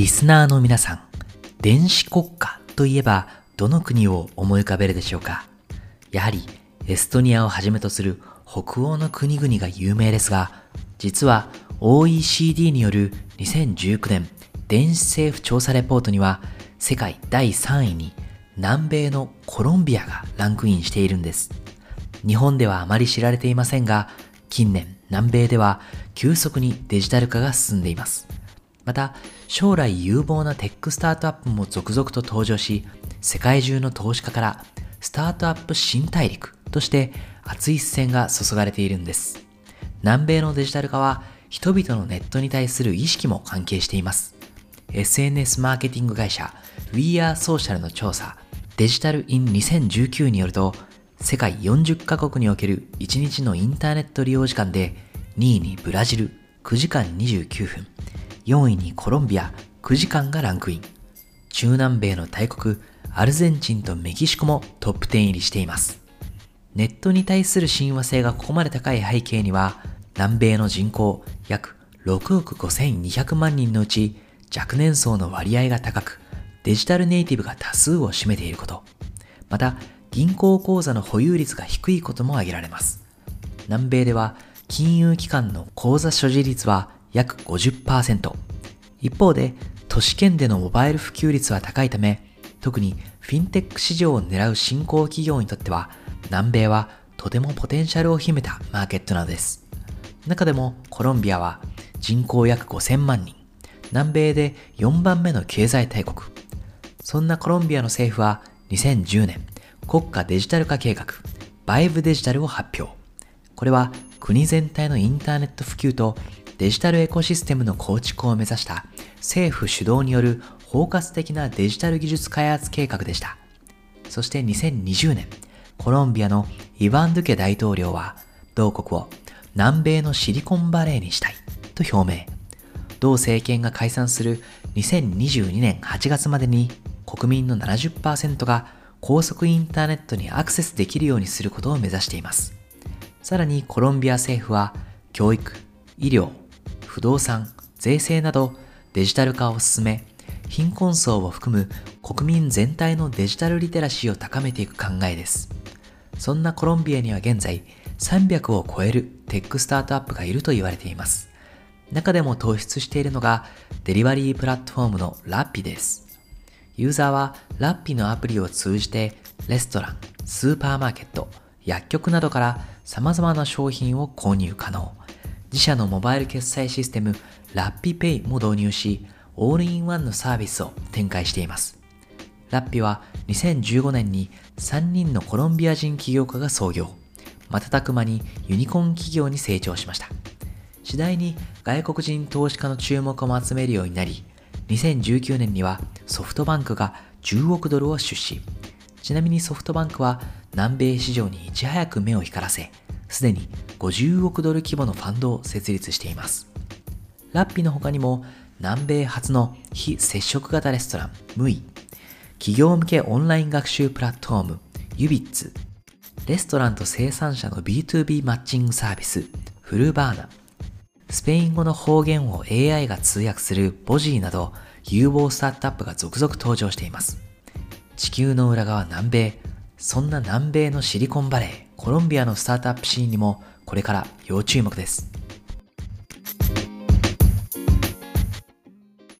リスナーの皆さん、電子国家といえばどの国を思い浮かべるでしょうか？やはりエストニアをはじめとする北欧の国々が有名ですが、実は OECD による2019年電子政府調査レポートには世界第3位に南米のコロンビアがランクインしているんです。日本ではあまり知られていませんが、近年南米では急速にデジタル化が進んでいます。また、将来有望なテックスタートアップも続々と登場し、世界中の投資家からスタートアップ新大陸として熱い視線が注がれているんです。南米のデジタル化は人々のネットに対する意識も関係しています。SNS マーケティング会社 We Are Social の調査デジタルイン2019によると世界40カ国における1日のインターネット利用時間で2位にブラジル9時間29分4位にコロンビア9時間がランクイン。中南米の大国アルゼンチンとメキシコもトップ10入りしています。ネットに対する親和性がここまで高い背景には南米の人口約6億5200万人のうち若年層の割合が高く、デジタルネイティブが多数を占めていること、また銀行口座の保有率が低いことも挙げられます。南米では金融機関の口座所持率は約50%。一方で都市圏でのモバイル普及率は高いため、特にフィンテック市場を狙う新興企業にとっては、南米はとてもポテンシャルを秘めたマーケットなのです。中でもコロンビアは人口約5000万人、南米で4番目の経済大国。そんなコロンビアの政府は2010年国家デジタル化計画バイブデジタルを発表。これは国全体のインターネット普及とデジタルエコシステムの構築を目指した政府主導による包括的なデジタル技術開発計画でした。そして2020年、コロンビアのイヴァン・ドゥケ大統領は同国を南米のシリコンバレーにしたいと表明。同政権が解散する2022年8月までに国民の70%が高速インターネットにアクセスできるようにすることを目指しています。さらにコロンビア政府は教育、医療、不動産、税制などデジタル化を進め、貧困層を含む国民全体のデジタルリテラシーを高めていく考えです。そんなコロンビアには現在300を超えるテックスタートアップがいると言われています。中でも突出しているのがデリバリープラットフォームの Rappi です。ユーザーは Rappi のアプリを通じてレストラン、スーパーマーケット、薬局などから様々な商品を購入可能。自社のモバイル決済システム RappiPay も導入し、オールインワンのサービスを展開しています。ラッピは2015年に3人のコロンビア人起業家が創業。瞬く間にユニコーン企業に成長しました。次第に外国人投資家の注目を集めるようになり、2019年にはソフトバンクが10億ドルを出資。ちなみにソフトバンクは南米市場にいち早く目を光らせ、すでに50億ドル規模のファンドを設立しています。ラッピの他にも南米初の非接触型レストラン、ムイ、企業向けオンライン学習プラットフォーム、ユビッツ、レストランと生産者の B2B マッチングサービス、フルバーナ、スペイン語の方言を AI が通訳するボジーなど有望スタートアップが続々登場しています。地球の裏側南米、そんな南米のシリコンバレー、コロンビアのスタートアップシーンにもこれから要注目です。